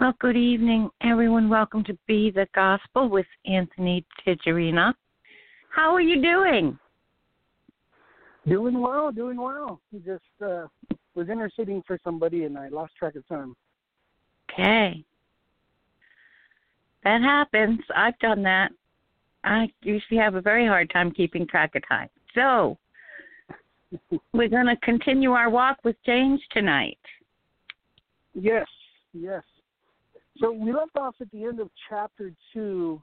Well, good evening, everyone. Welcome to Be the Gospel with Anthony Tigerina. How are you doing? Doing well, doing well. Just uh, was interceding for somebody and I lost track of time. Okay. That happens. I've done that. I usually have a very hard time keeping track of time. So, we're going to continue our walk with James tonight. Yes, yes. So we left off at the end of chapter two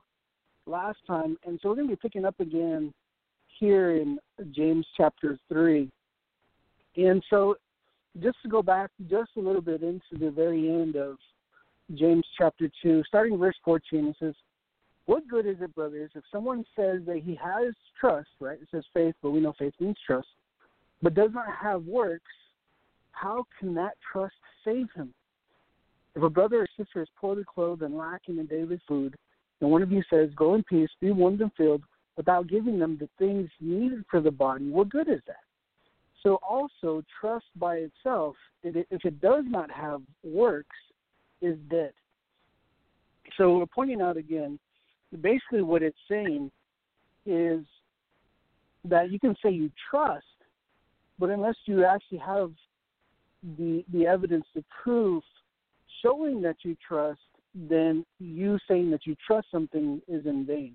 last time, and so we're going to be picking up again here in James chapter three. And so, just to go back just a little bit into the very end of James chapter two, starting verse fourteen, it says, "What good is it, brothers, if someone says that he has trust, right? It says faith, but we know faith means trust, but does not have works. How can that trust save him?" If a brother or sister is poorly clothed and lacking in daily food, and one of you says, Go in peace, be warmed and filled, without giving them the things needed for the body, what good is that? So, also, trust by itself, if it does not have works, is dead. So, we're pointing out again, basically, what it's saying is that you can say you trust, but unless you actually have the the evidence to prove showing that you trust, then you saying that you trust something is in vain.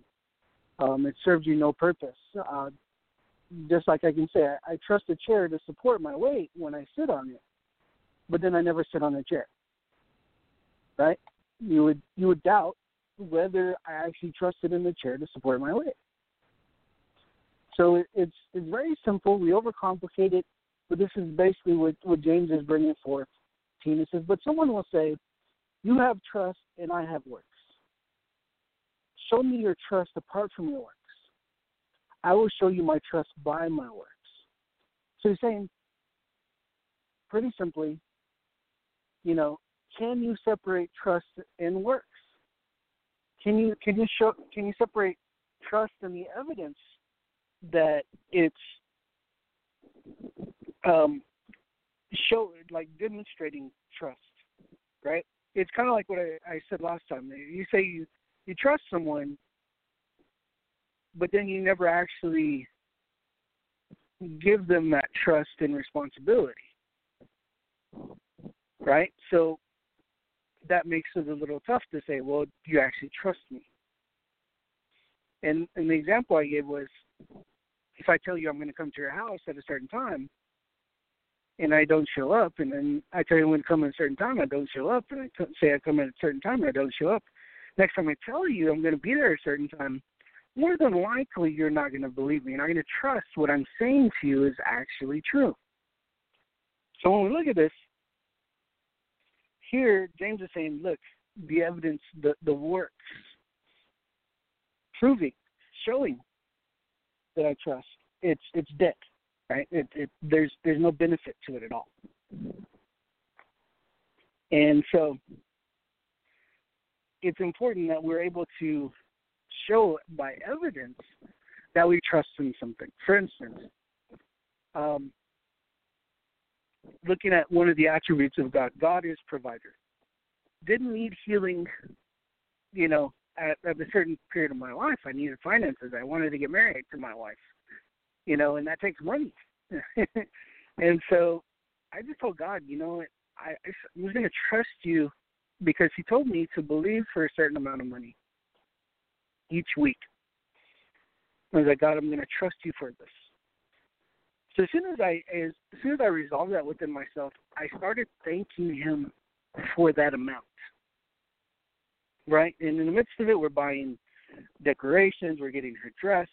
Um, it serves you no purpose. Uh, just like I can say, I, I trust a chair to support my weight when I sit on it, but then I never sit on a chair. Right? You would you would doubt whether I actually trusted in the chair to support my weight. So it, it's it's very simple. We overcomplicate it, but this is basically what, what James is bringing forth penises, but someone will say, You have trust and I have works. Show me your trust apart from your works. I will show you my trust by my works. So he's saying, pretty simply, you know, can you separate trust and works? Can you can you show can you separate trust and the evidence that it's um, show like demonstrating trust, right? It's kind of like what I, I said last time. You say you you trust someone, but then you never actually give them that trust and responsibility, right? So that makes it a little tough to say, well, do you actually trust me? And and the example I gave was, if I tell you I'm going to come to your house at a certain time, and I don't show up, and then I tell you when to come at a certain time, I don't show up, and I say I come at a certain time, I don't show up. Next time I tell you I'm going to be there at a certain time, more than likely you're not going to believe me. You're not going to trust what I'm saying to you is actually true. So when we look at this, here James is saying, look, the evidence, the the works, proving, showing that I trust, it's it's dead right? It, it, there's there's no benefit to it at all. And so it's important that we're able to show by evidence that we trust in something. For instance, um, looking at one of the attributes of God, God is provider. Didn't need healing, you know, at, at a certain period of my life. I needed finances. I wanted to get married to my wife you know, and that takes money. and so I just told God, you know, I, I was going to trust you because He told me to believe for a certain amount of money each week. I was like, God, I'm going to trust you for this. So as soon as I as, as soon as I resolved that within myself, I started thanking Him for that amount. Right, and in the midst of it, we're buying decorations, we're getting her dressed,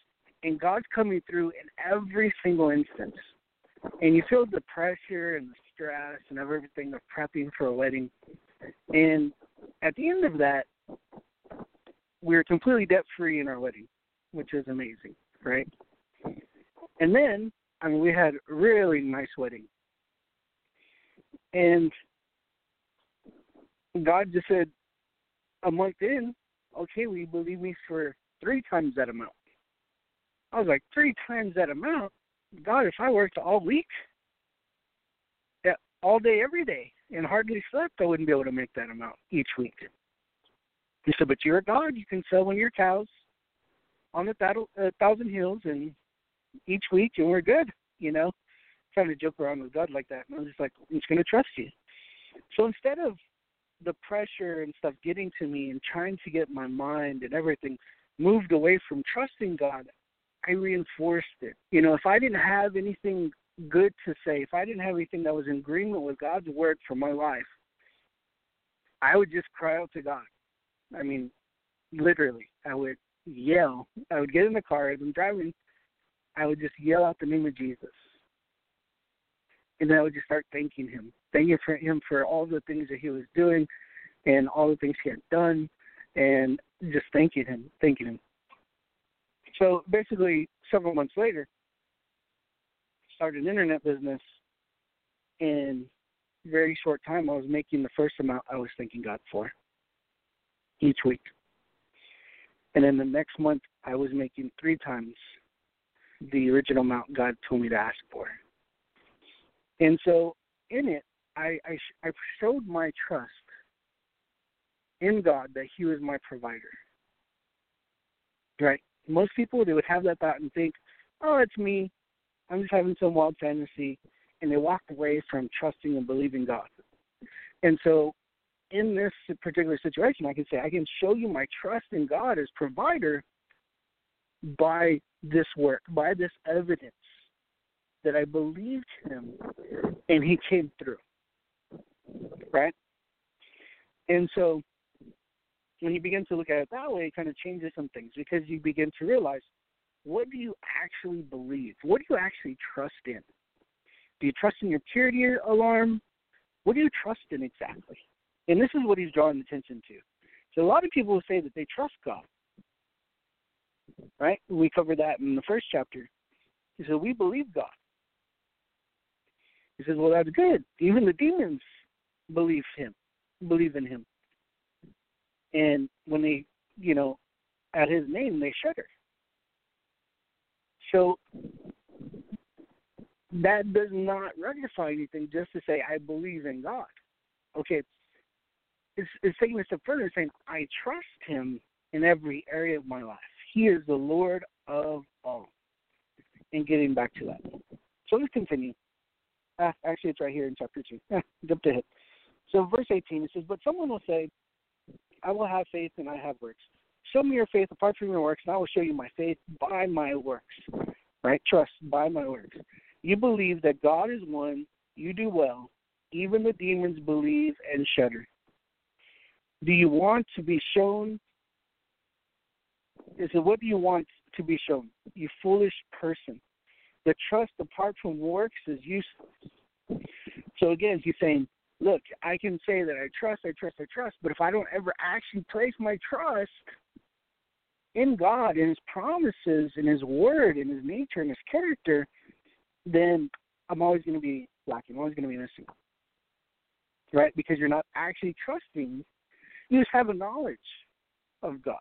and God's coming through in every single instance. And you feel the pressure and the stress and everything of prepping for a wedding. And at the end of that, we are completely debt free in our wedding, which is amazing, right? And then, I mean, we had a really nice wedding. And God just said a month in, okay, we believe me for three times that amount. I was like, three times that amount? God, if I worked all week, all day, every day, and hardly slept, I wouldn't be able to make that amount each week. He said, but you're a God. You can sell one of your cows on the th- uh, thousand hills, and each week, and we're good. You know, trying to joke around with God like that. And I was just like, I'm just going to trust you. So instead of the pressure and stuff getting to me and trying to get my mind and everything moved away from trusting God, I reinforced it. You know, if I didn't have anything good to say, if I didn't have anything that was in agreement with God's word for my life, I would just cry out to God. I mean, literally, I would yell. I would get in the car as I'm driving. I would just yell out the name of Jesus, and then I would just start thanking Him, thanking for Him for all the things that He was doing, and all the things He had done, and just thanking Him, thanking Him. So basically, several months later, started an internet business. In very short time, I was making the first amount I was thanking God for each week. And then the next month, I was making three times the original amount God told me to ask for. And so in it, I, I, I showed my trust in God that He was my provider. Right? Most people, they would have that thought and think, oh, it's me. I'm just having some wild fantasy. And they walk away from trusting and believing God. And so in this particular situation, I can say I can show you my trust in God as provider by this work, by this evidence that I believed Him and He came through. Right? And so when you begin to look at it that way, it kind of changes some things because you begin to realize what do you actually believe? What do you actually trust in? Do you trust in your purity alarm? What do you trust in exactly? And this is what he's drawing attention to. So a lot of people will say that they trust God. Right? We covered that in the first chapter. He said, We believe God. He says, Well, that's good. Even the demons believe him, believe in him. And when they, you know, at his name, they shudder. So that does not rectify anything just to say, I believe in God. Okay, it's, it's taking a step further, saying, I trust him in every area of my life. He is the Lord of all. And getting back to that. So let's continue. Ah, actually, it's right here in chapter 2. Jump ahead. So, verse 18, it says, But someone will say, I will have faith and I have works. Show me your faith apart from your works, and I will show you my faith by my works. Right? Trust by my works. You believe that God is one, you do well. Even the demons believe and shudder. Do you want to be shown? Is it what do you want to be shown? You foolish person. The trust apart from works is useless. So again, he's saying, look, I can say that I trust, I trust, I trust, but if I don't ever actually place my trust in God, in His promises, in His Word, in His nature, in His character, then I'm always going to be lacking. I'm always going to be missing. Right? Because you're not actually trusting you just have a knowledge of God.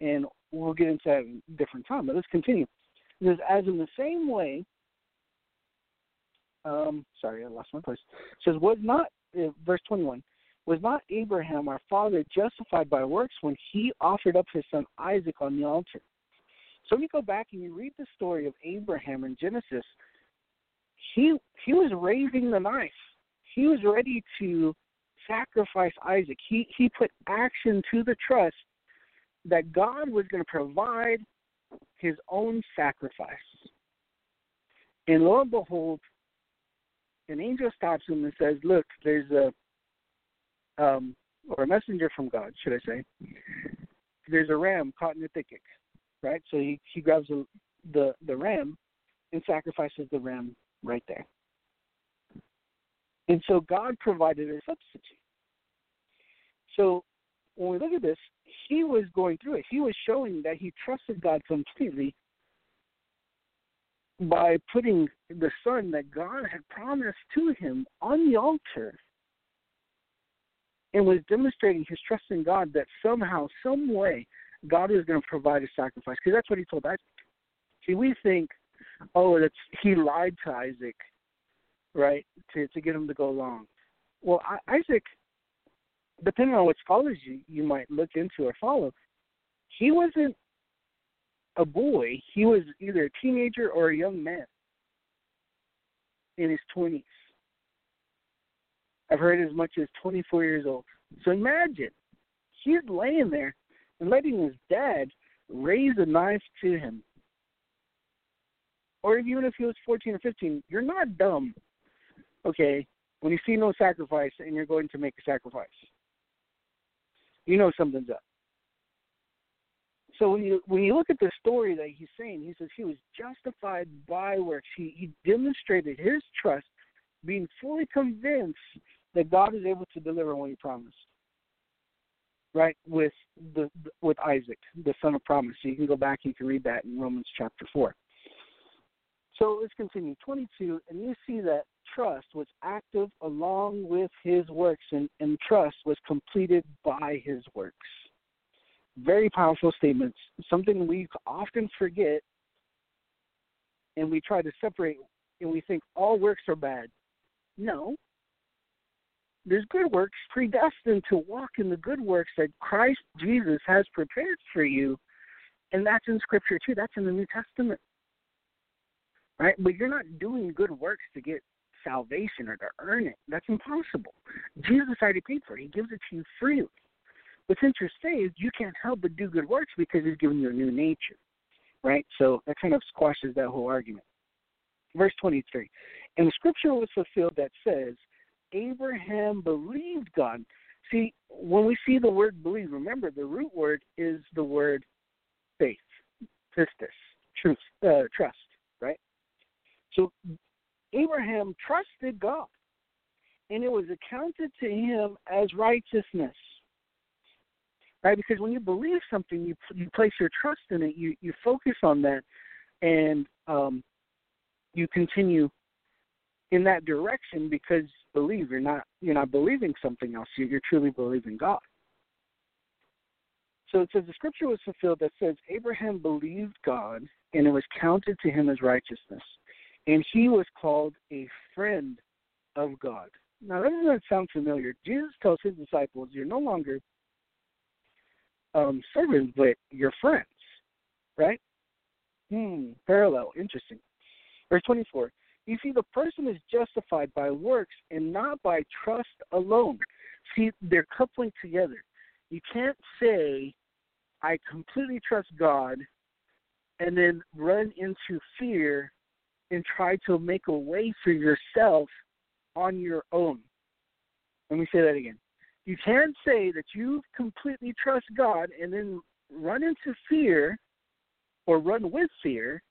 And we'll get into that in different time, but let's continue. Because as in the same way, um, sorry, I lost my place. It says, was not, uh, verse 21, was not Abraham our father justified by works when he offered up his son Isaac on the altar? So when you go back and you read the story of Abraham in Genesis, he he was raising the knife. He was ready to sacrifice Isaac. He he put action to the trust that God was going to provide his own sacrifice. And lo and behold, an angel stops him and says, "Look, there's a um, or a messenger from God, should I say? There's a ram caught in a thicket, right? So he he grabs the the, the ram and sacrifices the ram right there. And so God provided a substitute. So when we look at this, he was going through it. He was showing that he trusted God completely by putting the son that God had promised to him on the altar and was demonstrating his trust in God that somehow, some way, God was going to provide a sacrifice. Because that's what he told Isaac. See, we think, oh, that's he lied to Isaac right, to to get him to go along. Well, Isaac, depending on what scholars you you might look into or follow, he wasn't a boy. He was either a teenager or a young man in his twenties. I've heard as much as 24 years old. So imagine he's laying there and letting his dad raise a knife to him. Or even if he was 14 or 15, you're not dumb, okay, when you see no sacrifice and you're going to make a sacrifice. You know something's up. So when you when you look at the story that he's saying, he says he was justified by works. He he demonstrated his trust, being fully convinced that God is able to deliver what He promised. Right with the with Isaac, the son of promise. So you can go back. You can read that in Romans chapter four. So let's continue. 22, and you see that trust was active along with his works, and, and trust was completed by his works. Very powerful statements. Something we often forget, and we try to separate, and we think all works are bad. No, there's good works predestined to walk in the good works that Christ Jesus has prepared for you. And that's in Scripture too. That's in the New Testament. Right? But you're not doing good works to get salvation or to earn it. That's impossible. Jesus already paid for it, He gives it to you freely. But since you're saved, you can't help but do good works because He's given you a new nature. Right? So that kind of squashes that whole argument. Verse 23. And the scripture was fulfilled that says, Abraham believed God. See, when we see the word believe, remember the root word is the word faith, pistis, truth, uh, trust, right? So Abraham trusted God, and it was accounted to him as righteousness. Right, because when you believe something, you you place your trust in it, you you focus on that, and um, you continue in that direction because believe you're not you're not believing something else. You're, you're truly believing god. So it says the scripture was fulfilled that says abraham believed god and it was counted to him as righteousness and he was called a friend of god. Now that doesn't sound familiar? Jesus tells his disciples you're no longer um, servants but you're friends right hmm parallel interesting verse 24 you see, the person is justified by works and not by trust alone. See, they're coupling together. You can't say, I completely trust God, and then run into fear and try to make a way for yourself on your own. Let me say that again. You can't say that you completely trust God and then run into fear or run with fear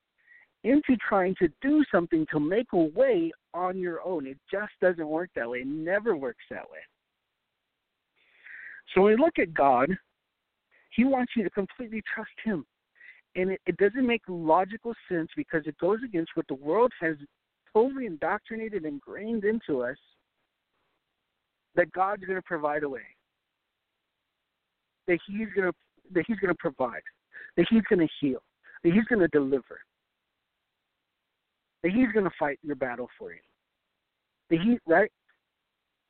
into trying to do something to make a way on your own. It just doesn't work that way. It never works that way. So when we look at God, He wants you to completely trust Him. And it, it doesn't make logical sense because it goes against what the world has totally indoctrinated and ingrained into us that God's going to provide a way. That He's going to that He's going to provide. That He's going to heal. That He's going to deliver that he's going to fight your battle for you. That he, right?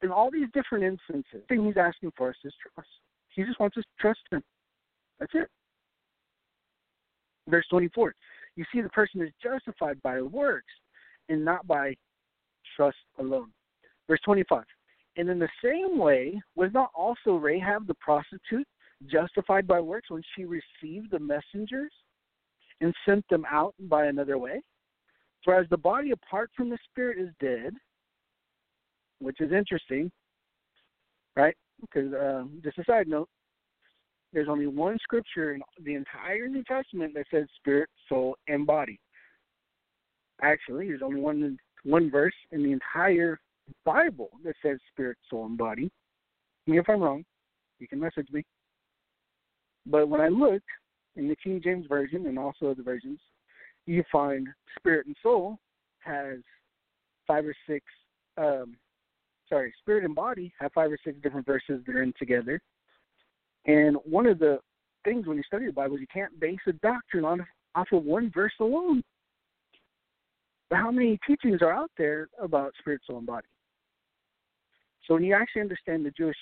In all these different instances, the thing he's asking for us is trust. He just wants us to trust him. That's it. Verse 24. You see, the person is justified by works and not by trust alone. Verse 25. And in the same way, was not also Rahab the prostitute justified by works when she received the messengers and sent them out by another way? For as the body apart from the spirit is dead, which is interesting, right? Because uh, just a side note, there's only one scripture in the entire New Testament that says spirit, soul, and body. Actually, there's only one one verse in the entire Bible that says spirit, soul, and body. Me if I'm wrong, you can message me. But when I looked in the King James version and also other versions, you find spirit and soul has five or six um sorry spirit and body have five or six different verses that are in together and one of the things when you study the bible is you can't base a doctrine on off of one verse alone But how many teachings are out there about spirit, soul, and body? So when you actually understand the Jewish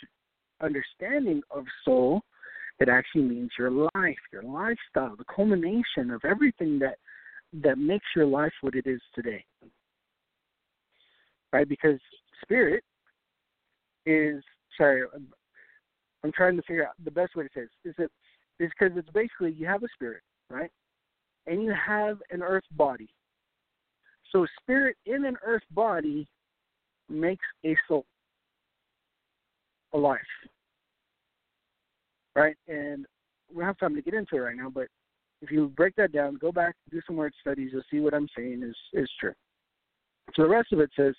understanding of soul, it actually means your life, your lifestyle, the culmination of everything that that makes your life what it is today. Right? Because spirit is sorry, I'm trying to figure out the best way to say this. Is it is because it's basically you have a spirit, right? And you have an earth body. So spirit in an earth body makes a soul a life. Right? And we don't have time to get into it right now, but if you break that down, go back, do some word studies, you'll see what I'm saying is, is true. So the rest of it says,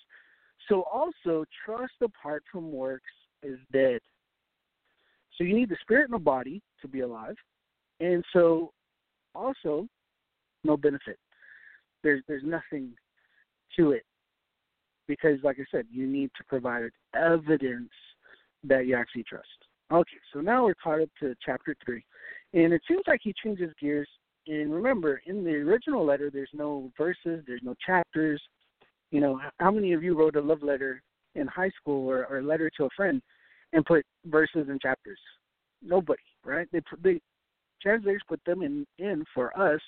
so also trust apart from works is dead. So you need the spirit and the body to be alive. And so also no benefit. There's there's nothing to it. Because like I said, you need to provide evidence that you actually trust. Okay, so now we're caught up to chapter three. And it seems like he changes gears. And remember, in the original letter, there's no verses, there's no chapters. You know, how many of you wrote a love letter in high school or, or a letter to a friend and put verses and chapters? Nobody, right? They, they translators put them in in for us.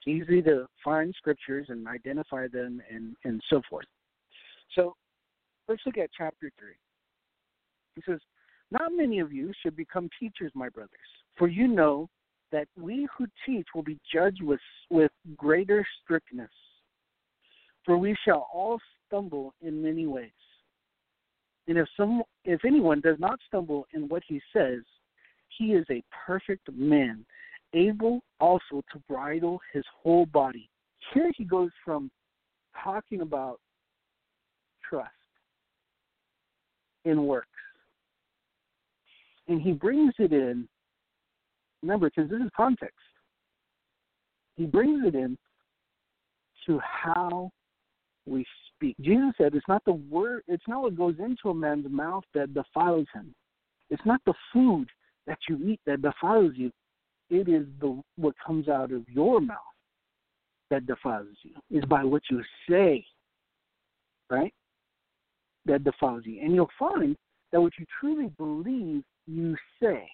It's easy to find scriptures and identify them and and so forth. So let's look at chapter three. He says, Not many of you should become teachers, my brothers, for you know that we who teach will be judged with, with greater strictness. For we shall all stumble in many ways. And if some if anyone does not stumble in what he says, he is a perfect man, able also to bridle his whole body. Here he goes from talking about trust in works and he brings it in. Remember, because this is context. He brings it in to how we speak. Jesus said, "It's not the word. It's not what goes into a man's mouth that defiles him. It's not the food that you eat that defiles you. It is the what comes out of your mouth that defiles you. Is by what you say, right? That defiles you, and you'll find that what you truly believe you say.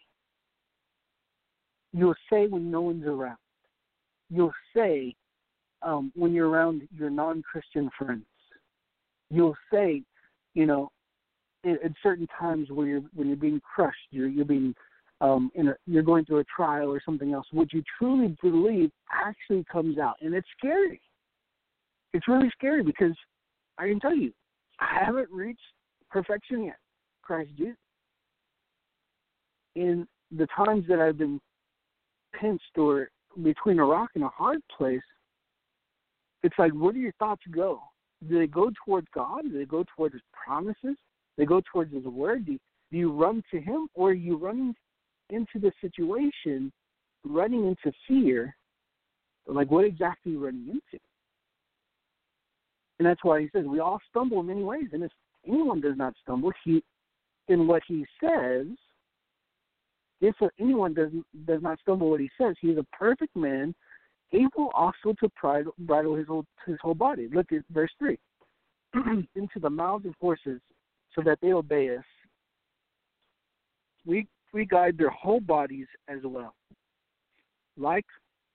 You'll say when no one's around. You'll say um, when you're around your non-Christian friends. You'll say, you know, at, certain times when you're when you're being crushed, you're you're being um, in a, you're going through a trial or something else. What you truly believe actually comes out, and it's scary. It's really scary because I can tell you, I haven't reached perfection yet. Christ Jesus in the times that I've been pinched or between a rock and a hard place, it's like, where do your thoughts go? Do they go towards God? Do they go towards His promises? Do they go towards His Word? Do, do you run to Him, or are you running into the situation, running into fear? Like, what exactly are you running into? And that's why He says we all stumble in many ways, and if anyone does not stumble, he in what He says if anyone does does not stumble what he says, he is a perfect man, able also to bridle his whole his whole body. Look at verse three. Into the mouths of horses, so that they obey us. We we guide their whole bodies as well. Like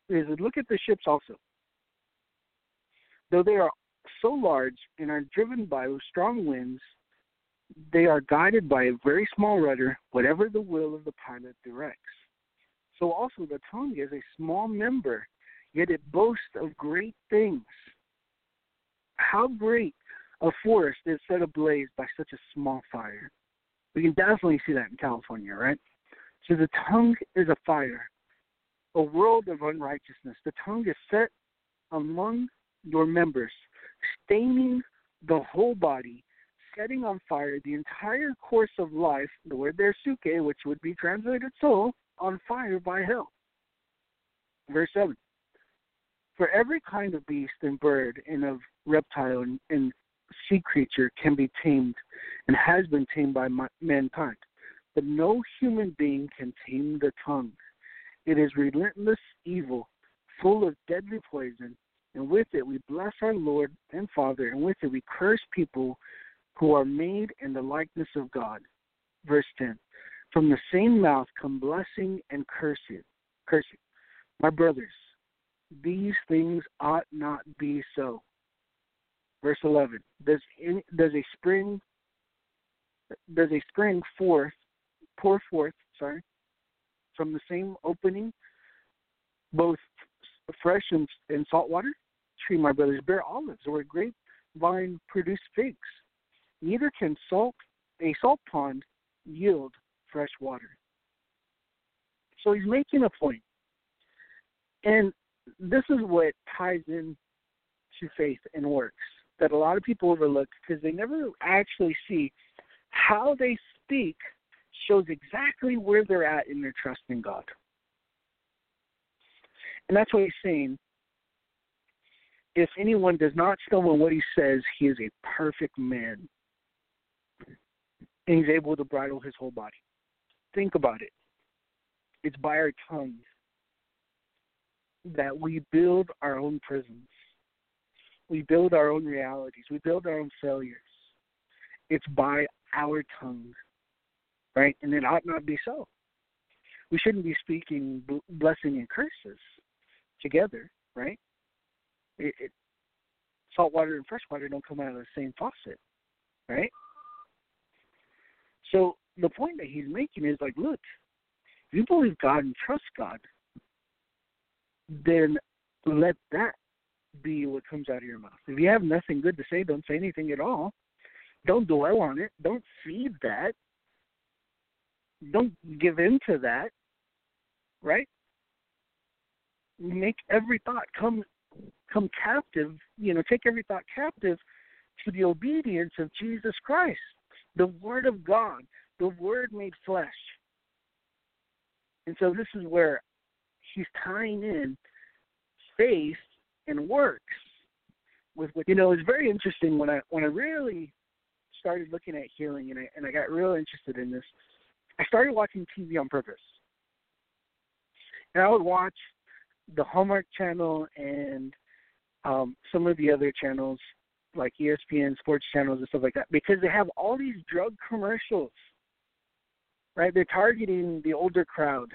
look at the ships also. Though they are so large and are driven by strong winds, they are guided by a very small rudder, whatever the will of the pilot directs. So also the tongue is a small member, yet it boasts of great things. How great a forest is set ablaze by such a small fire. We can definitely see that in California, right? So the tongue is a fire, a world of unrighteousness. The tongue is set among your members, staining the whole body setting on fire the entire course of life, the word there psuche, which would be translated soul, on fire by hell. Verse 7. For every kind of beast and bird and of reptile and, and sea creature can be tamed and has been tamed by mankind. But no human being can tame the tongue. It is relentless evil, full of deadly poison, and with it we bless our Lord and Father, and with it we curse people who are made in the likeness of God. Verse 10 From the same mouth come blessing and cursing. cursing. My brothers, these things ought not be so. Verse 11 Does, any, does a spring does a spring forth pour forth sorry from the same opening both fresh and, and salt water? Tree, my brothers, bear olives, or a grape vine produce figs. Neither can salt a salt pond yield fresh water. So he's making a point. And this is what ties in to faith and works that a lot of people overlook because they never actually see how they speak shows exactly where they're at in their trust in God. And that's what he's saying. If anyone does not stumble in what he says, he is a perfect man. And he's able to bridle his whole body. Think about it. It's by our tongues that we build our own prisons. We build our own realities. We build our own failures. It's by our tongues, right? And it ought not be so. We shouldn't be speaking blessing and curses together, right? It, it, salt water and fresh water don't come out of the same faucet, right? So the point that he's making is like, look, if you believe God and trust God, then let that be what comes out of your mouth. If you have nothing good to say, don't say anything at all. Don't dwell on it. Don't feed that. Don't give in to that. Right? make every thought come come captive, you know, take every thought captive to the obedience of Jesus Christ, the Word of God, the Word made flesh. And so this is where he's tying in faith and works with what you know it's very interesting when I when I really started looking at healing and I and I got real interested in this. I started watching TV on purpose. And I would watch the Hallmark Channel and um, some of the other channels like ESPN sports channels and stuff like that because they have all these drug commercials. Right? They're targeting the older crowd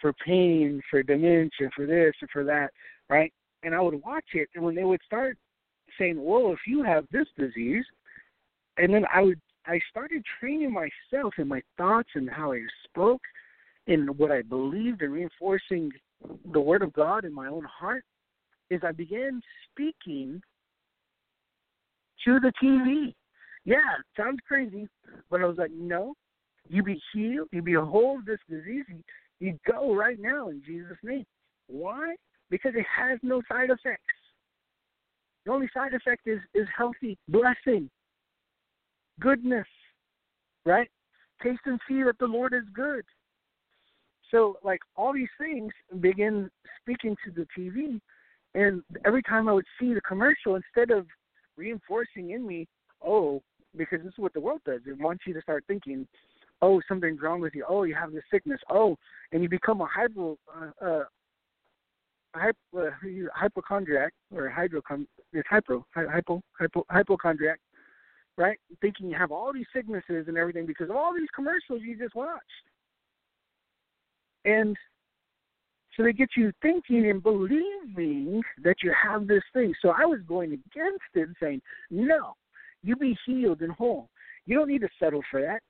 for pain, for dementia, for this and for that, right? And I would watch it and when they would start saying, Well, if you have this disease and then I would I started training myself in my thoughts and how I spoke and what I believed and reinforcing the word of God in my own heart is I began speaking to the TV. Yeah, sounds crazy, but I was like, no, you be healed, you be whole of this disease. You go right now in Jesus' name. Why? Because it has no side effects. The only side effect is is healthy blessing, goodness, right? Taste and see that the Lord is good. So like all these things begin speaking to the TV, and every time I would see the commercial, instead of reinforcing in me, oh, because this is what the world does, it wants you to start thinking, oh, something's wrong with you, oh, you have this sickness, oh, and you become a hypo, uh, uh, hypo, uh, hypochondriac or hydrocon, it's hypo, hypo, hypo, hypochondriac, right? Thinking you have all these sicknesses and everything because of all these commercials you just watched. And so they get you thinking and believing that you have this thing. So I was going against it and saying, no, you be healed and whole. You don't need to settle for that,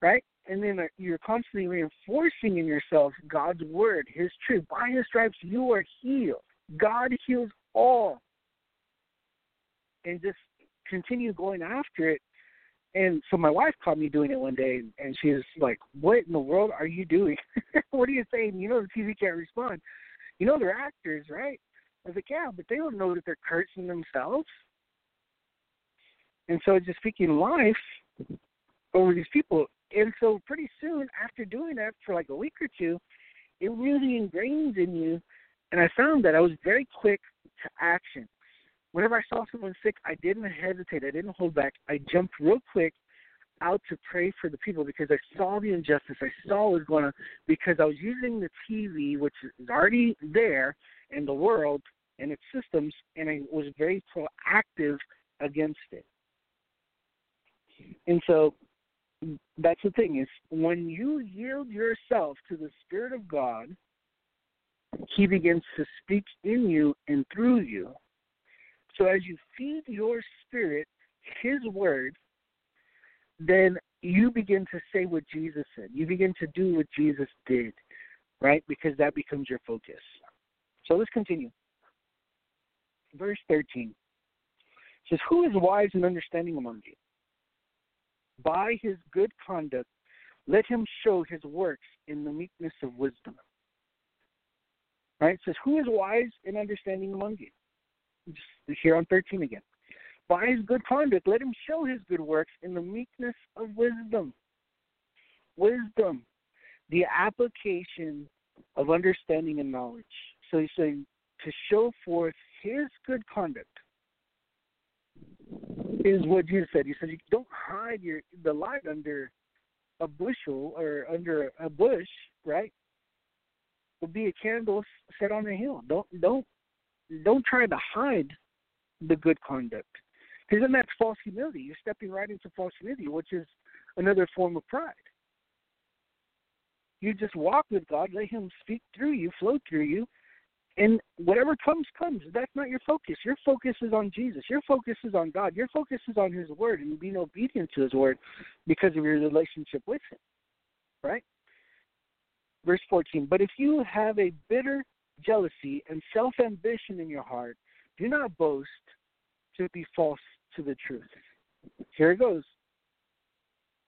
right? And then uh, you're constantly reinforcing in yourself God's word, His truth. By His stripes, you are healed. God heals all. And just continue going after it and so my wife caught me doing it one day, and she was like, "What in the world are you doing? what are you saying? You know the TV can't respond. You know they're actors, right?" I was like, "Yeah, but they don't know that they're cursing themselves." And so just speaking life over these people, and so pretty soon after doing that for like a week or two, it really ingrains in you. And I found that I was very quick to action whenever I saw someone sick, I didn't hesitate. I didn't hold back. I jumped real quick out to pray for the people because I saw the injustice. I saw what was going on because I was using the TV, which is already there in the world, and its systems, and I was very proactive against it. And so that's the thing is when you yield yourself to the Spirit of God, He begins to speak in you and through you. So as you feed your spirit His word, then you begin to say what Jesus said. You begin to do what Jesus did, right? Because that becomes your focus. So let's continue. Verse 13 says, Who is wise and understanding among you? By his good conduct, let him show his works in the meekness of wisdom. Right? It says, Who is wise and understanding among you? Here on 13 again. By his good conduct, let him show his good works in the meekness of wisdom. Wisdom, the application of understanding and knowledge. So he's saying to show forth his good conduct is what Jesus said. He said, "You don't hide your the light under a bushel or under a bush, right? Will be a candle set on a hill. Don't don't don't try to hide the good conduct, because then that's false humility. You're stepping right into false humility, which is another form of pride. You just walk with God, let Him speak through you, flow through you, and whatever comes, comes. That's not your focus. Your focus is on Jesus. Your focus is on God. Your focus is on His Word and being obedient to His Word because of your relationship with Him. Right? Verse 14 But if you have a bitter jealousy and self ambition in your heart, do not boast to be false to the truth. Here it goes.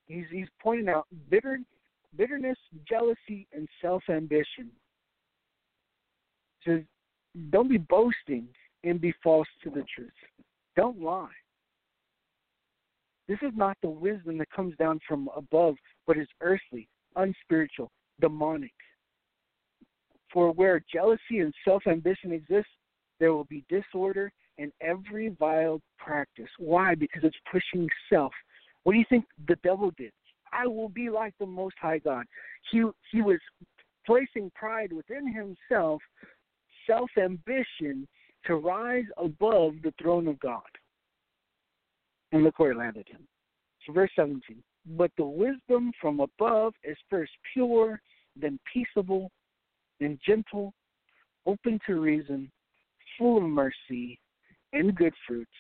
He's, he's pointing out bitter, bitterness, jealousy, and self ambition to don't be boasting and be false to the truth. Don't lie. This is not the wisdom that comes down from above, but is earthly, unspiritual, demonic. For where jealousy and self ambition exist, there will be disorder and every vile practice. Why? Because it's pushing self. What do you think the devil did? I will be like the Most High God. He he was placing pride within himself self ambition to rise above the throne of God. And look where it landed him. So, verse 17. But the wisdom from above is first pure, then peaceable, then gentle, open to reason, full of mercy and good fruits,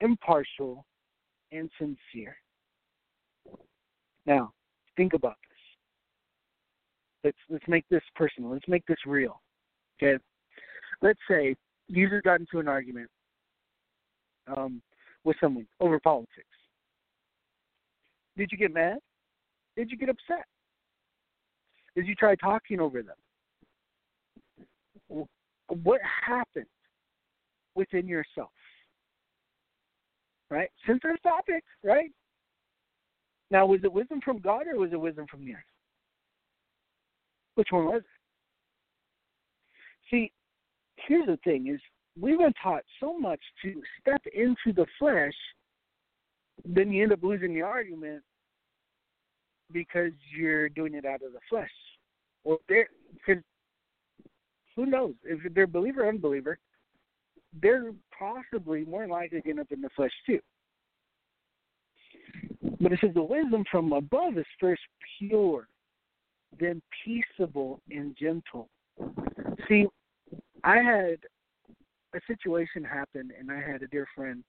impartial and sincere. Now, think about this. Let's let's make this personal. Let's make this real. Okay let's say you just got into an argument um, with someone over politics. Did you get mad? Did you get upset? Did you try talking over them? What happened within yourself? Right? Sensitive topic, right? Now, was it wisdom from God or was it wisdom from the earth? Which one was it? See, here's the thing is we've been taught so much to step into the flesh, then you end up losing the argument because you're doing it out of the flesh. They're because who knows if they're believer or unbeliever, they're possibly more likely to end up in the flesh too. But it says the wisdom from above is first pure, then peaceable and gentle. See, I had a situation happen, and I had a dear friend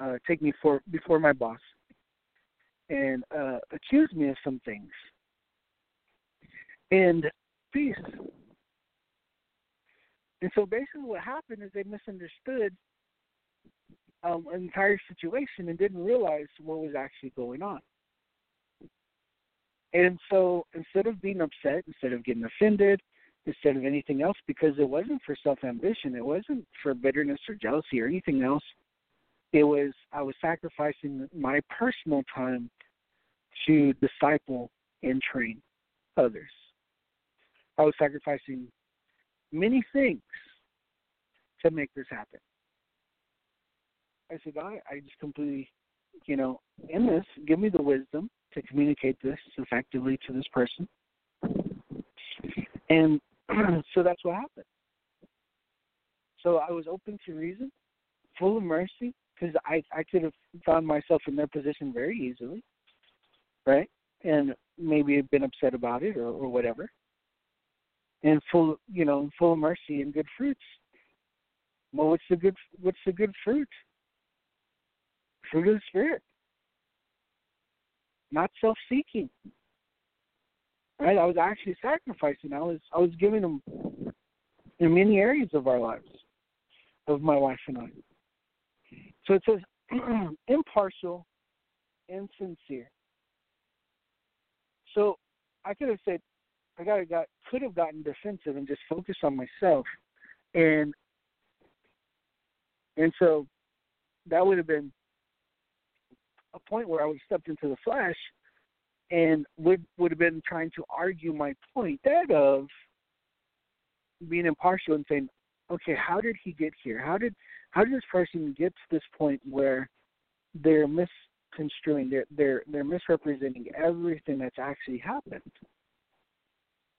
uh, take me for before my boss and uh, accuse me of some things. And peace. And so basically, what happened is they misunderstood um, an entire situation and didn't realize what was actually going on. And so instead of being upset, instead of getting offended, instead of anything else because it wasn't for self ambition. It wasn't for bitterness or jealousy or anything else. It was I was sacrificing my personal time to disciple and train others. I was sacrificing many things to make this happen. I said, I, I just completely, you know, in this, give me the wisdom to communicate this effectively to this person. And so that's what happened. So I was open to reason, full of mercy, because I I could have found myself in their position very easily, right? And maybe been upset about it or, or whatever. And full, you know, full of mercy and good fruits. Well, what's the good? What's the good fruit? Fruit of the spirit, not self-seeking. Right? I was actually sacrificing. I was I was giving them in many areas of our lives, of my wife and I. So it says impartial and sincere. So I could have said I got got could have gotten defensive and just focused on myself, and and so that would have been a point where I would have stepped into the flesh and would would have been trying to argue my point that of being impartial and saying, okay, how did he get here? How did how did this person get to this point where they're misconstruing, they're they're they're misrepresenting everything that's actually happened?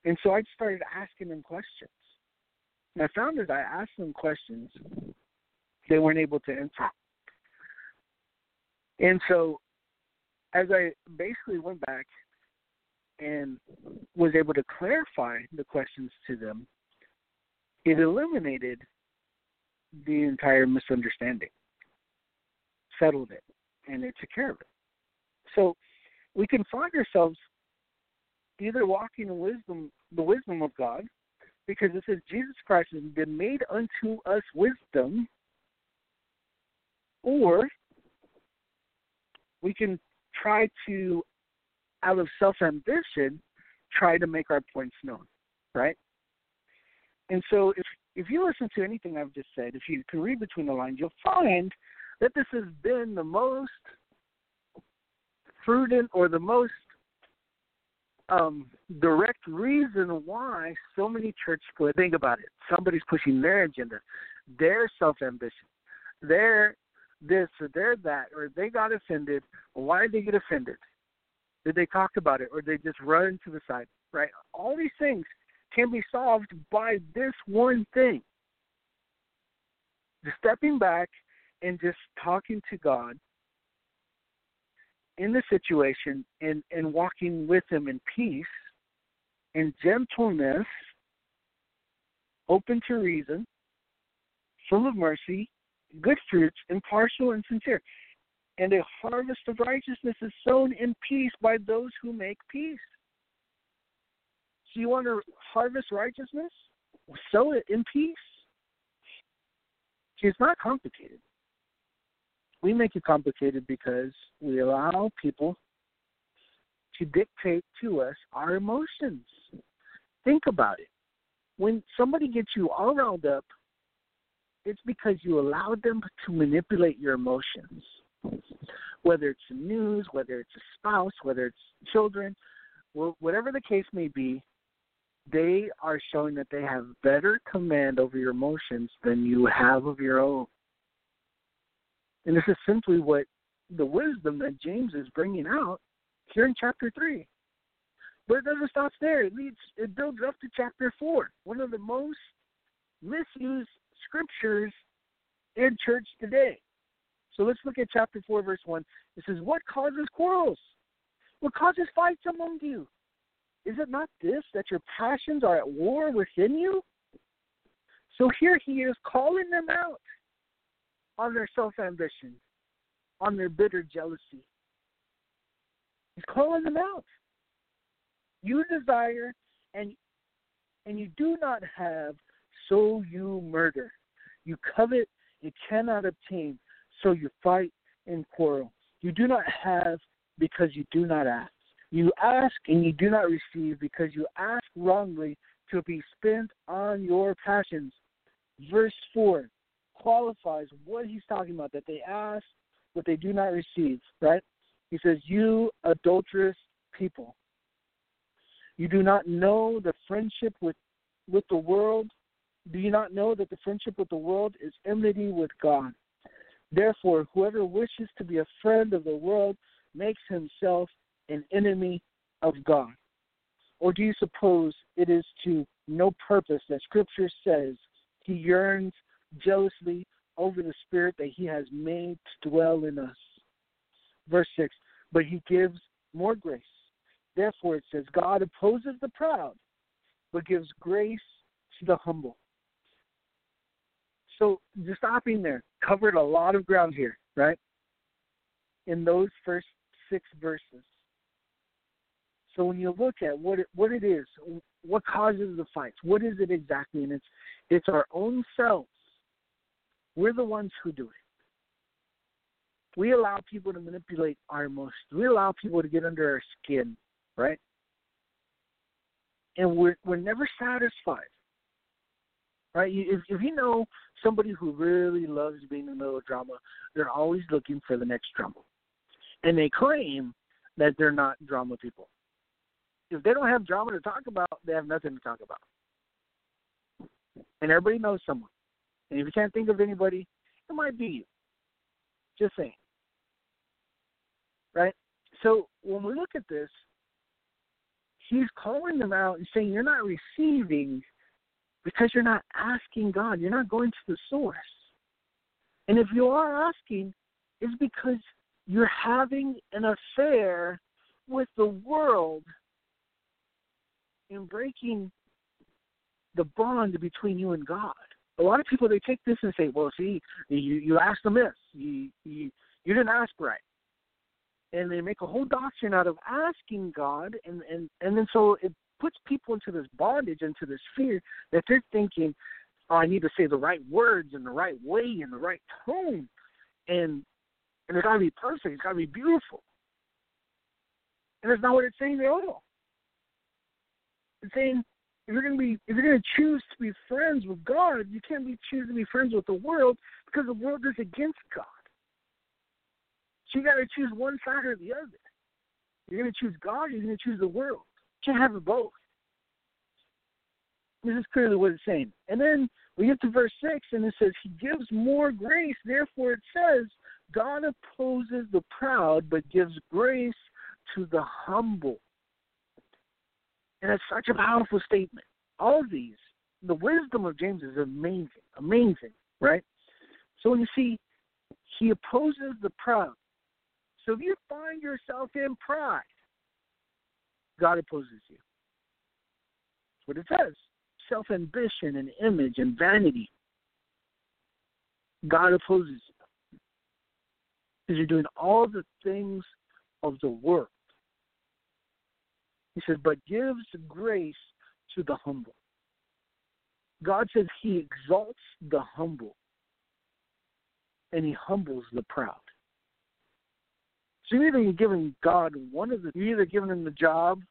And so I started asking them questions. And I found as I asked them questions, they weren't able to answer. And so as I basically went back and was able to clarify the questions to them, it eliminated the entire misunderstanding, settled it, and it took care of it. So we can find ourselves either walking in wisdom, the wisdom of God, because it says Jesus Christ has been made unto us wisdom, or we can try to, out of self ambition, try to make our points known, right? And so if if you listen to anything I've just said, if you can read between the lines, you'll find that this has been the most prudent or the most um, direct reason why so many church split. Think about it. Somebody's pushing their agenda, their self ambition, their this or their that, or they got offended. Why did they get offended? Did they talk about it, or they just run to the side? Right? All these things can be solved by this one thing. Just stepping back and just talking to God in the situation and, and walking with him in peace and gentleness, open to reason, full of mercy, good fruits, impartial and sincere. And a harvest of righteousness is sown in peace by those who make peace. So you want to harvest righteousness? Sow it in peace. See, it's not complicated. We make it complicated because we allow people to dictate to us our emotions. Think about it. When somebody gets you all riled up it's because you allowed them to manipulate your emotions. Whether it's the news, whether it's a spouse, whether it's children, whatever the case may be, they are showing that they have better command over your emotions than you have of your own. And this is simply what the wisdom that James is bringing out here in chapter 3. But it doesn't stop there. It leads, it builds up to chapter 4, one of the most misused scriptures in church today. So let's look at chapter 4, verse 1. It says, What causes quarrels? What causes fights among you? Is it not this, that your passions are at war within you? So here he is calling them out on their self ambition, on their bitter jealousy. He's calling them out. You desire and and you do not have so you murder. You covet, you cannot obtain, so you fight and quarrel. You do not have because you do not ask. You ask and you do not receive because you ask wrongly to be spent on your passions. Verse 4 qualifies what he's talking about that they ask, but they do not receive, right? He says, You adulterous people, you do not know the friendship with, with the world do you not know that the friendship with the world is enmity with God? Therefore, whoever wishes to be a friend of the world makes himself an enemy of God. Or do you suppose it is to no purpose that Scripture says he yearns jealously over the Spirit that He has made to dwell in us. Verse 6 But He gives more grace. Therefore, it says, God opposes the proud, but gives grace to the humble. So, just stopping there, covered a lot of ground here, right? In those first six verses. So when you look at what it, what it is, what causes the fights, what is it exactly, and it's it's our own selves. We're the ones who do it. We allow people to manipulate our emotions. We allow people to get under our skin, right? And we're we're never satisfied, right? If if you know somebody who really loves being in the middle of drama, they're always looking for the next drama, and they claim that they're not drama people if they don't have drama to talk about, they have nothing to talk about. And everybody knows someone. And if you can't think of anybody, it might be you. Just saying. Right? So when we look at this, he's calling them out and saying you're not receiving because you're not asking God. You're not going to the source. And if you are asking, it's because you're having an affair with the world and breaking the bond between you and God. A lot of people they take this and say, "Well, see, you you asked amiss. You you you didn't ask right," and they make a whole doctrine out of asking God, and and and then so it puts people into this bondage, into this fear that they're thinking, "Oh, I need to say the right words in the right way in the right tone," and and it's got to be perfect. It's got to be beautiful, and it's not what it's saying at all It's saying if you're going to be if you're to choose to be friends with God, you can't be choose to be friends with the world because the world is against God. So you got to choose one side or the other. You're going to choose God. You're going to choose the world. You can't have it both. This is clearly what it's saying. And then we get to verse six, and it says, "He gives more grace." Therefore, it says, "God opposes the proud, but gives grace to the humble." And it's such a powerful statement. All of these, the wisdom of James is amazing, amazing, right? So when you see, he opposes the proud. So if you find yourself in pride, God opposes you. That's what it says. Self ambition and image and vanity. God opposes you. Because you're doing all the things of the world. He says, but gives grace to the humble. God says he exalts the humble and he humbles the proud. So you're either giving God one of the, you're either giving him the job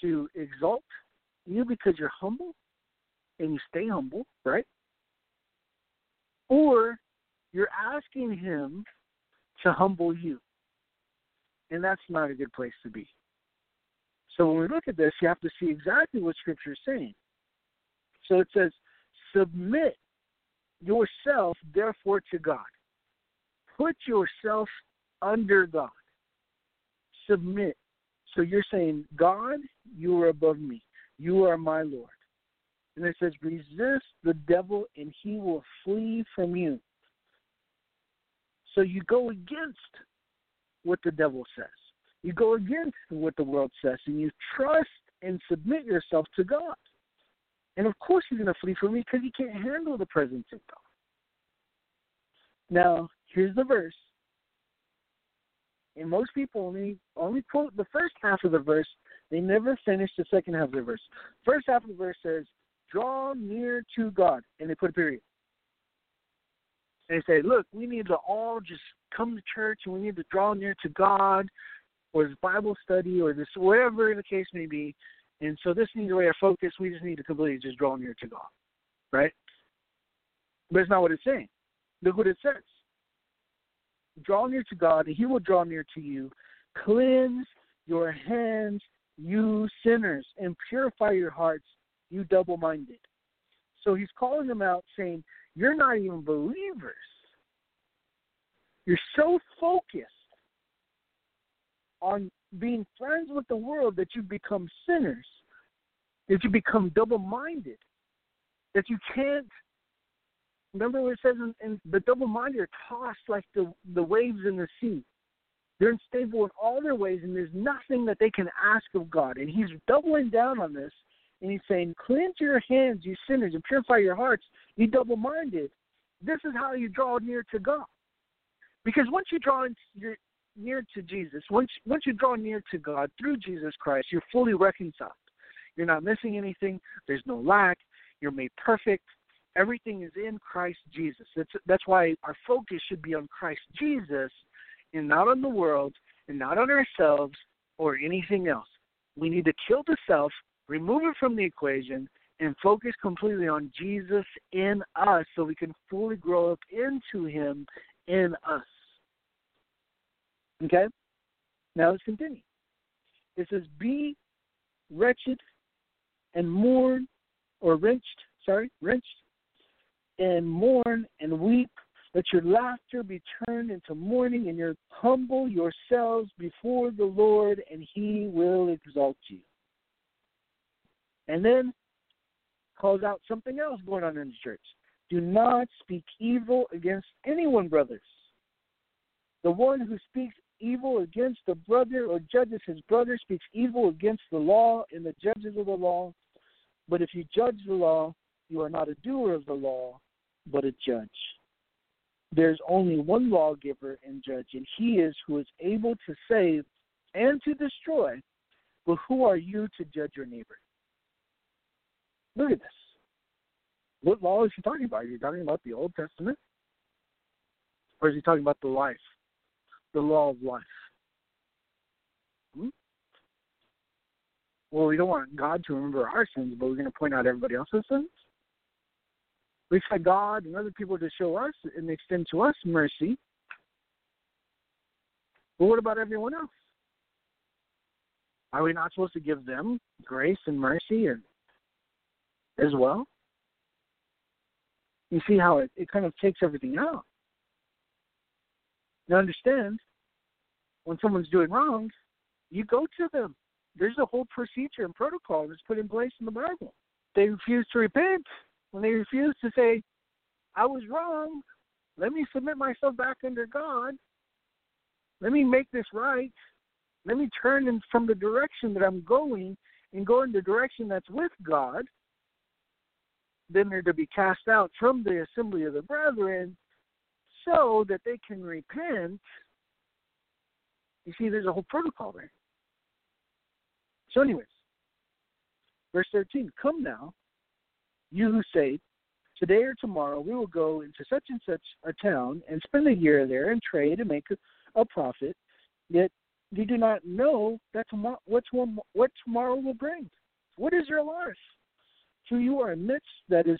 to exalt you because you're humble and you stay humble, right? Or you're asking him to humble you. And that's not a good place to be. So when we look at this, you have to see exactly what Scripture is saying. So it says, Submit yourself, therefore, to God. Put yourself under God. Submit. So you're saying, God, you are above me. You are my Lord. And it says, Resist the devil, and he will flee from you. So you go against what the devil says. You go against what the world says and you trust and submit yourself to God. And of course, he's going to flee from me because he can't handle the presence of God. Now, here's the verse. And most people only only quote the first half of the verse. They never finish the second half of the verse. First half of the verse says, "Draw near to God," and they put a period. And they say, "Look, we need to all just come to church, and we need to draw near to God, or this Bible study or this whatever the case may be. And so this needs a way of focus. We just need to completely just draw near to God. Right? But it's not what it's saying. Look what it says. Draw near to God, and he will draw near to you. Cleanse your hands, you sinners, and purify your hearts, you double minded. So he's calling them out saying, You're not even believers. You're so focused on being friends with the world that you become sinners, that you become double minded, that you can't Remember what it says in, in the double-minded are tossed like the the waves in the sea. They're unstable in all their ways, and there's nothing that they can ask of God. And He's doubling down on this, and He's saying, "Cleanse your hands, you sinners, and purify your hearts, you double-minded." This is how you draw near to God. Because once you draw near to Jesus, once once you draw near to God through Jesus Christ, you're fully reconciled. You're not missing anything. There's no lack. You're made perfect. Everything is in Christ Jesus. That's that's why our focus should be on Christ Jesus and not on the world and not on ourselves or anything else. We need to kill the self, remove it from the equation, and focus completely on Jesus in us so we can fully grow up into him in us. Okay? Now let's continue. It says, Be wretched and mourn, or wrenched, sorry, wrenched, and mourn and weep. Let your laughter be turned into mourning, and your humble yourselves before the Lord, and He will exalt you. And then calls out something else going on in the church. Do not speak evil against anyone, brothers. The one who speaks evil against a brother or judges his brother speaks evil against the law and the judges of the law. But if you judge the law, you are not a doer of the law, but a judge. There's only one lawgiver and judge, and he is who is able to save and to destroy. But who are you to judge your neighbor? Look at this. What law is he talking about? Are you talking about the Old Testament? Or is he talking about the life? The law of life. Hmm? Well, we don't want God to remember our sins, but we're going to point out everybody else's sins. We expect God and other people to show us and extend to us mercy. But what about everyone else? Are we not supposed to give them grace and mercy and as well? You see how it, it kind of takes everything out. Now understand, when someone's doing wrong, you go to them. There's a whole procedure and protocol that's put in place in the Bible. They refuse to repent. When they refuse to say, I was wrong, let me submit myself back under God. Let me make this right. Let me turn in from the direction that I'm going and go in the direction that's with God. Then they're to be cast out from the assembly of the brethren so that they can repent. You see, there's a whole protocol there. So, anyways, verse 13 Come now, you who say, Today or tomorrow we will go into such and such a town and spend a year there and trade and make a, profit, yet you do not know that tomorrow, what, what tomorrow will bring. What is your life? So you are a mist that is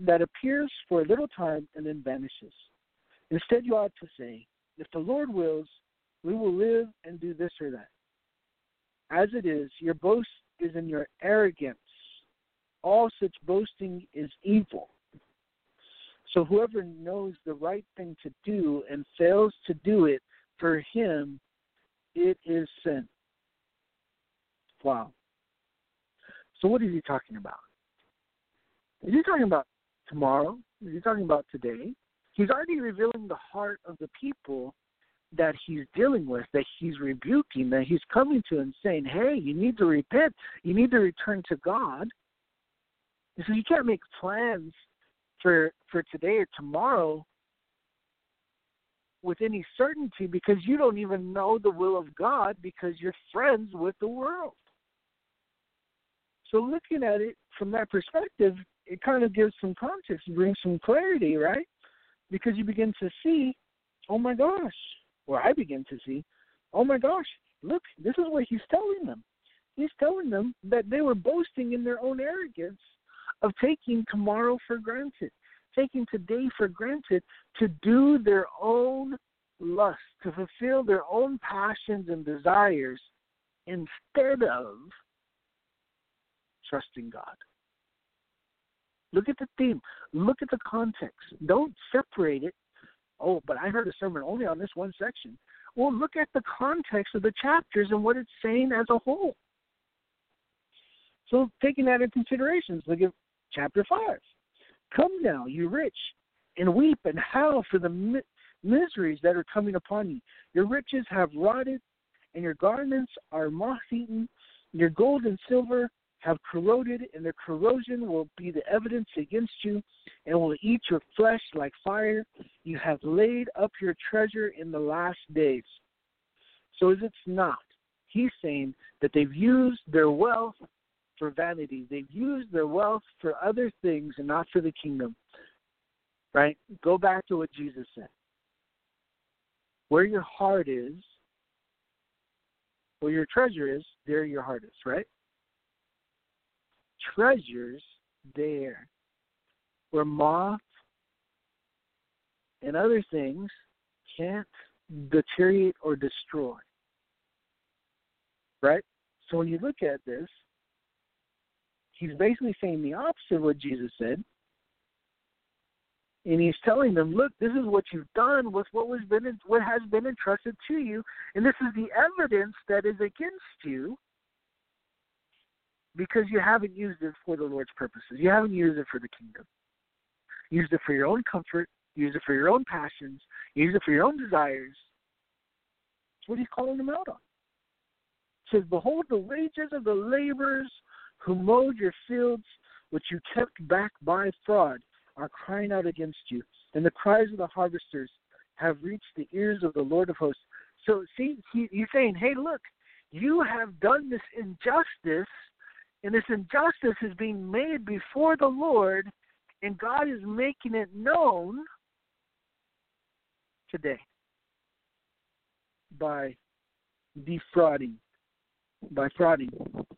that appears for a little time and then vanishes. Instead, you ought to say, if the Lord wills, we will live and do this or that. As it is, your boast is in your arrogance. All such boasting is evil. So whoever knows the right thing to do and fails to do it, for him it is sin. Wow. So what is he talking about? Is he talking about tomorrow? Is he talking about today? He's already revealing the heart of the people that he's dealing with, that he's rebuking, that he's coming to and saying, Hey, you need to repent. You need to return to God. He says you can't make plans for for today or tomorrow with any certainty because you don't even know the will of God because you're friends with the world. So looking at it from that perspective, it kind of gives some context, brings some clarity, right? Because you begin to see, oh my gosh, or I begin to see, oh my gosh, look, this is what he's telling them. He's telling them that they were boasting in their own arrogance of taking tomorrow for granted, taking today for granted to do their own lust, to fulfill their own passions and desires instead of trusting God. Look at the theme. Look at the context. Don't separate it. Oh, but I heard a sermon only on this one section. Well, look at the context of the chapters and what it's saying as a whole. So, taking that into consideration, look at chapter 5. Come now, you rich, and weep and howl for the mi- miseries that are coming upon you. Your riches have rotted, and your garments are moth eaten. Your gold and silver have corroded, and their corrosion will be the evidence against you, and will eat your flesh like fire. You have laid up your treasure in the last days. So as it's not, he's saying that they've used their wealth for vanity. They've used their wealth for other things and not for the kingdom. Right? Go back to what Jesus said. Where your heart is, where your treasure is, there your heart is, right? Treasures there where moth and other things can't deteriorate or destroy. Right? So when you look at this, he's basically saying the opposite of what Jesus said. And he's telling them, look, this is what you've done with what was been what has been entrusted to you, and this is the evidence that is against you because you haven't used it for the Lord's purposes. You haven't used it for the kingdom. Use it for your own comfort, use it for your own passions, use it for your own desires. That's what he's calling them out on. He says, Behold the wages of the laborers who mowed your fields, which you kept back by fraud, are crying out against you, and the cries of the harvesters have reached the ears of the Lord of hosts. So, see, he, he's saying, hey, look, you have done this injustice, and this injustice is being made before the Lord, and God is making it known today by defrauding, by frauding,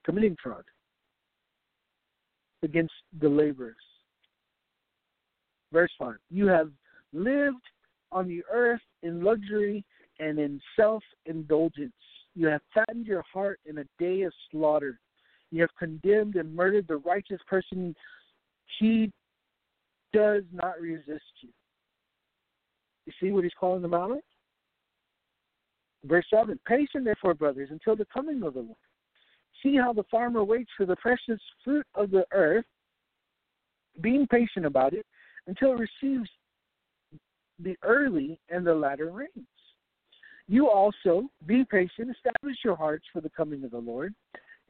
committing fraud against the laborers. Verse 5 You have lived on the earth in luxury and in self indulgence. You have fattened your heart in a day of slaughter. You have condemned and murdered the righteous person. He does not resist you. You see what he's calling them out? Verse 7 Patient, therefore, brothers, until the coming of the Lord. See how the farmer waits for the precious fruit of the earth, being patient about it, until it receives the early and the latter rains. You also be patient, establish your hearts for the coming of the Lord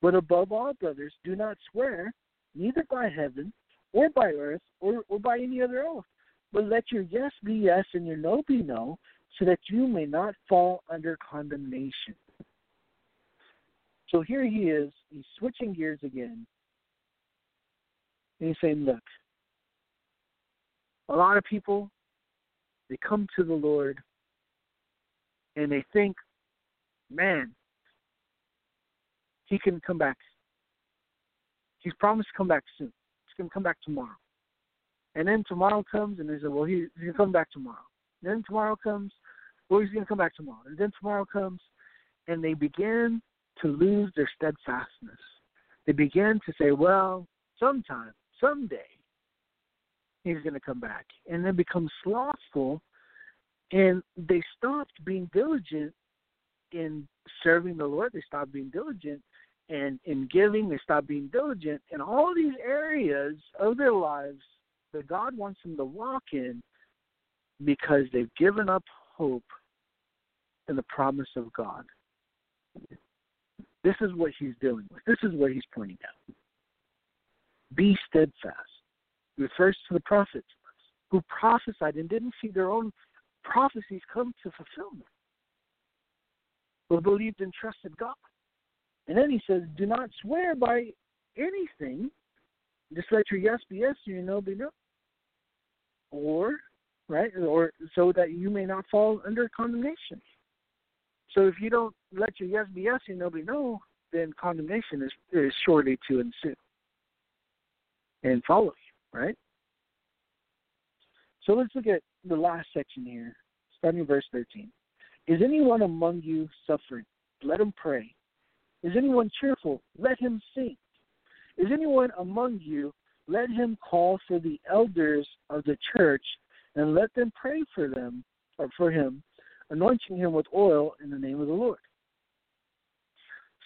But above all, brothers, do not swear, neither by heaven, or by earth, or, or by any other oath, but let your yes be yes and your no be no, so that you may not fall under condemnation. So here he is, he's switching gears again. And he's saying, Look, a lot of people they come to the Lord and they think, man, he can come back. He's promised to come back soon. He's going to come back tomorrow. And then tomorrow comes and they say, well, he, he's going to come back tomorrow. And then tomorrow comes, well, he's going to come back tomorrow. And then tomorrow comes and they begin to lose their steadfastness. They begin to say, well, sometime, someday, he's going to come back. And then become slothful, and they stopped being diligent in serving the Lord. They stopped being diligent and in giving. They stop being diligent in all these areas of their lives that God wants them to walk in because they've given up hope in the promise of God. This is what he's dealing with. This is what he's pointing out. Be steadfast refers to the prophets who prophesied and didn't see their own prophecies come to fulfillment, but believed and trusted God. And then he says, Do not swear by anything, just let your yes be yes and your no be no. Or, right, or so that you may not fall under condemnation. So if you don't let your yes be yes and no be no, then condemnation is, is surely to ensue and follow you right? So let's look at the last section here. starting verse 13. Is anyone among you suffering? Let him pray. Is anyone cheerful? Let him sing. Is anyone among you? Let him call for the elders of the church and let them pray for them or for him, anointing him with oil in the name of the Lord.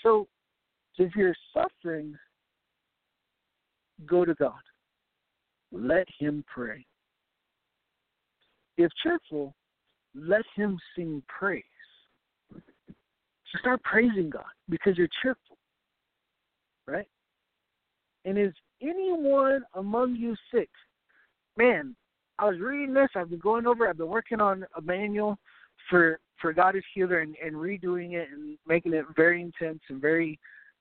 So, if you're suffering, go to God. Let him pray. If cheerful, let him sing praise. So start praising God because you're cheerful. Right? And is anyone among you sick? Man, I was reading this. I've been going over. I've been working on a manual for for God is Healer and, and redoing it and making it very intense and very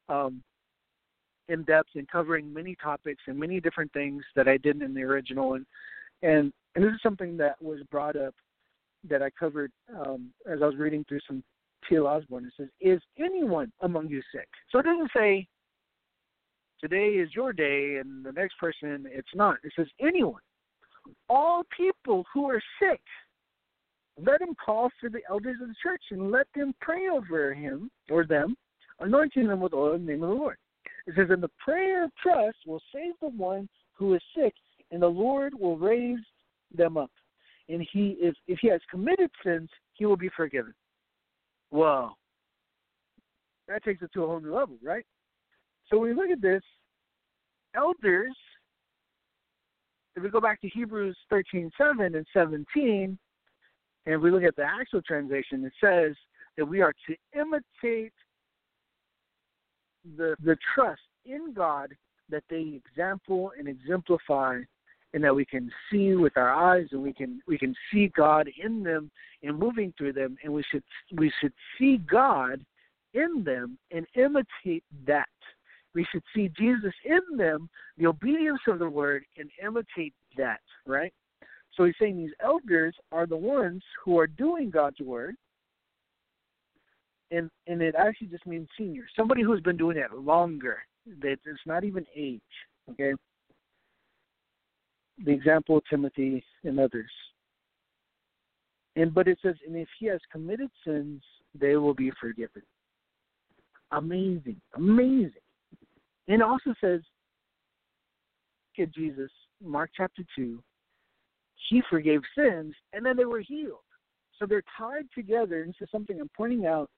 um, in depth and covering many topics and many different things that I didn't in the original. And and and this is something that was brought up that I covered um, as I was reading through some T.L. Osborn. It says, "Is anyone among you sick?" So it doesn't say today is your day and the next person it's not. It says anyone, all people who are sick. Let him call for the elders of the church and let them pray over him or them, anointing them with oil in the name of the Lord. It says, And the prayer of trust will save the one who is sick, and the Lord will raise them up. And he is, if he has committed sins, he will be forgiven. Whoa. That takes it to a whole new level, right? So when we look at this, elders, if we go back to Hebrews thirteen seven and 17, and we look at the actual translation, it says that we are to imitate the the trust in God that they example and exemplify and that we can see with our eyes and we can we can see God in them and moving through them and we should we should see God in them and imitate that. We should see Jesus in them, the obedience of the word, and imitate that, right? So he's saying these elders are the ones who are doing God's word, and and it actually just means senior, somebody who's been doing it longer. That it's not even age, okay? The example of Timothy and others. And but it says, and if he has committed sins, they will be forgiven. Amazing, amazing. And also says, look at Jesus, Mark chapter two. He forgave sins, and then they were healed. So they're tied together. And this is something I'm pointing out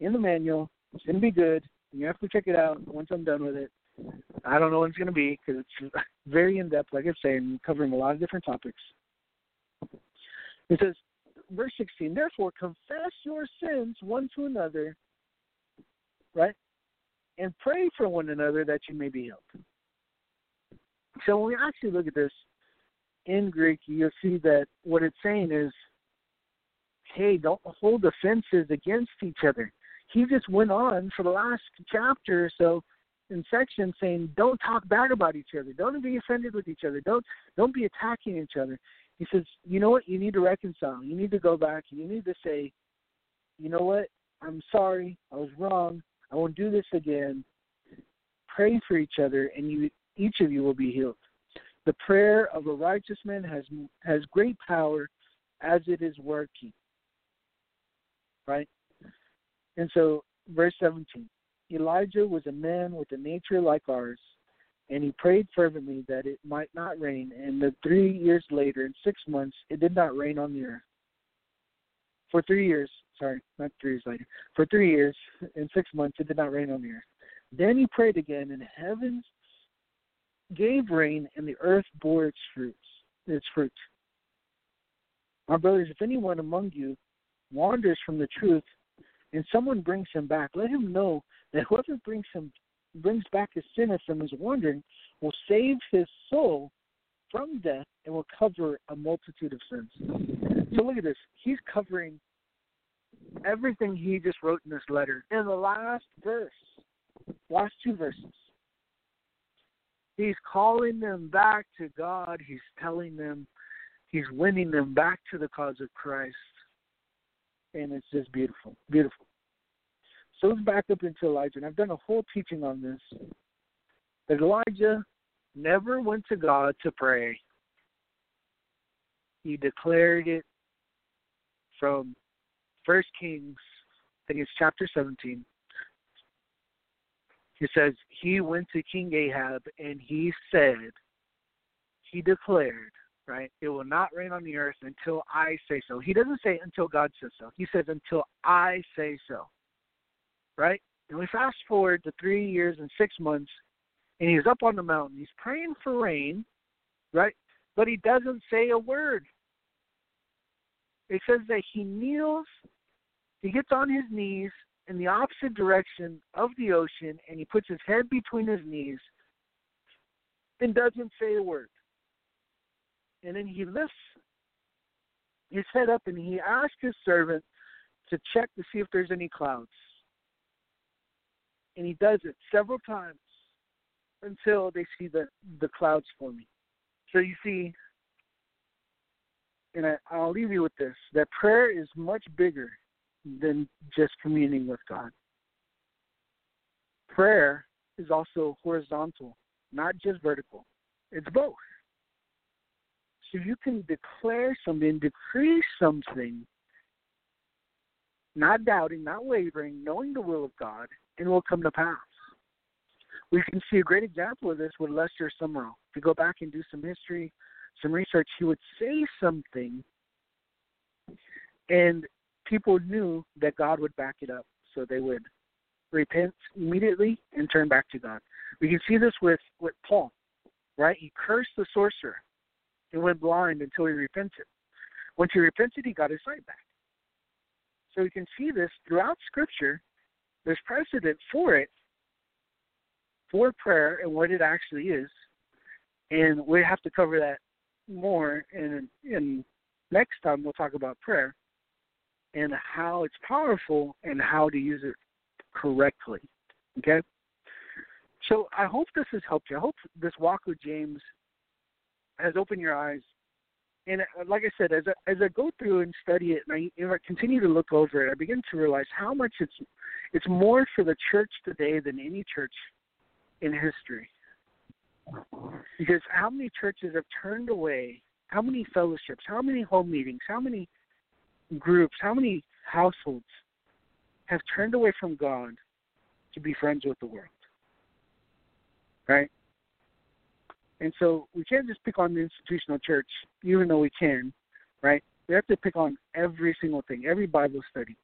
in the manual. It's going to be good. You have to check it out once I'm done with it. I don't know when it's going to be because it's very in depth, like I say, and covering a lot of different topics. It says, verse 16, therefore confess your sins one to another, right? And pray for one another that you may be healed. So when we actually look at this in Greek, you'll see that what it's saying is, hey, don't hold offenses against each other he just went on for the last chapter or so in section saying, "Don't talk bad about each other. Don't be offended with each other. Don't don't be attacking each other." He says, "You know what? You need to reconcile. You need to go back. and You need to say, you know what? I'm sorry. I was wrong. I won't do this again. Pray for each other, and you each of you will be healed. The prayer of a righteous man has has great power, as it is working. Right? And so, verse 17 Elijah was a man with a nature like ours, and he prayed fervently that it might not rain. And the three years later, in six months, it did not rain on the earth. For three years, sorry, not three years later, for three years, in six months, it did not rain on the earth. Then he prayed again, and heavens gave rain, and the earth bore its fruits, its fruit. My brothers, if anyone among you wanders from the truth and someone brings him back, let him know that whoever brings him brings back a sinner from his wandering will save his soul from death and will cover a multitude of sins. So look at this. He's covering everything he just wrote in this letter in the last verse, last two verses. He's calling them back to God. He's telling them, he's winning them back to the cause of Christ and it's just beautiful, beautiful. So let's back up into Elijah, and I've done a whole teaching on this. That Elijah never went to God to pray. He declared it from First Kings, I think it's chapter 17. He says, He went to King Ahab and he said, He declared, right, it will not rain on the earth until I say so. He doesn't say until God says so. He says until I say so. Right? And we fast forward to three years and six months, and he's up on the mountain. He's praying for rain, right? But he doesn't say a word. It says that he kneels, he gets on his knees in the opposite direction of the ocean, and he puts his head between his knees and doesn't say a word. And then he lifts his head up and he asks his servant to check to see if there's any clouds. And he does it several times until they see the, the clouds forming. So you see, and I, I'll leave you with this that prayer is much bigger than just communing with God. Prayer is also horizontal, not just vertical. It's both. So you can declare something, decree something, not doubting, not wavering, knowing the will of God, and will come to pass. We can see a great example of this with Lester Sumrall. If you go back and do some history, some research, he would say something, and people knew that God would back it up, so they would repent immediately and turn back to God. We can see this with with Paul, right? He cursed the sorcerer and went blind until he repented. Once he repented, he got his sight back. So we can see this throughout Scripture. There's precedent for it, for prayer and what it actually is, and we have to cover that more. And next time we'll talk about prayer and how it's powerful and how to use it correctly. Okay? So I hope this has helped you. I hope this walk with James has opened your eyes. And uh, like I said, as I, as I go through and study it, and I, know, I continue to look over it, I begin to realize how much it's it's more for the church today than any church in history. Because how many churches have turned away? How many fellowships? How many home meetings? How many groups, how many households have turned away from God to be friends with the world? Right? And so we can't just pick on the institutional church, even though we can, right? We have to pick on every single thing, every Bible study,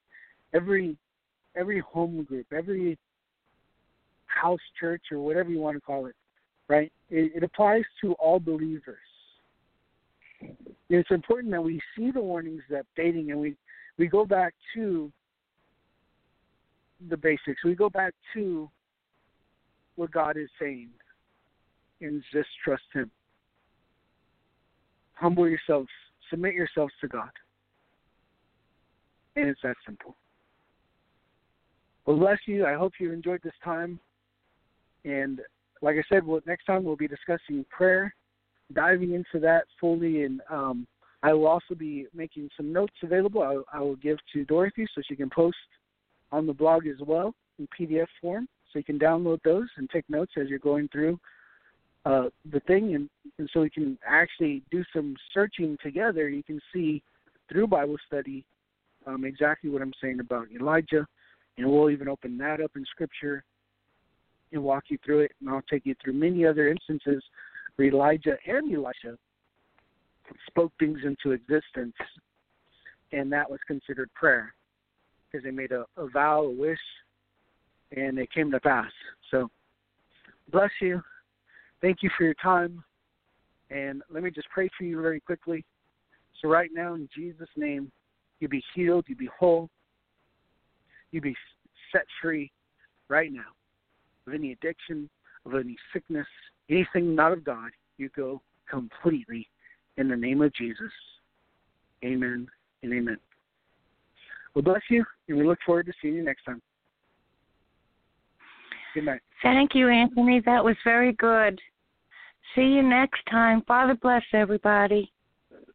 every every home group, every house church or whatever you want to call it, right? It, it applies to all believers it's important that we see the warnings that dating and we we go back to the basics. We go back to what God is saying and just trust Him. Humble yourselves, submit yourselves to God. And it's that simple. Well, bless you. I hope you enjoyed this time. And like I said, well, next time we'll be discussing prayer diving into that fully, and um, I will also be making some notes available. I, I will give to Dorothy so she can post on the blog as well in PDF form, so you can download those and take notes as you're going through uh, the thing, and, and so we can actually do some searching together. You can see through Bible study um, exactly what I'm saying about Elijah, and we'll even open that up in Scripture and walk you through it, and I'll take you through many other instances where Elijah and Elisha spoke things into existence, and that was considered prayer because they made a, a vow, a wish, and it came to pass. So, bless you. Thank you for your time. And let me just pray for you very quickly. So, right now, in Jesus' name, you be healed, you be whole, you be set free right now of any addiction, of any sickness, anything not of God, you go completely in the name of Jesus. Amen and amen. Well, bless you, and we look forward to seeing you next time. Good night. Thank you, Anthony. That was very good. See you next time. Father bless everybody.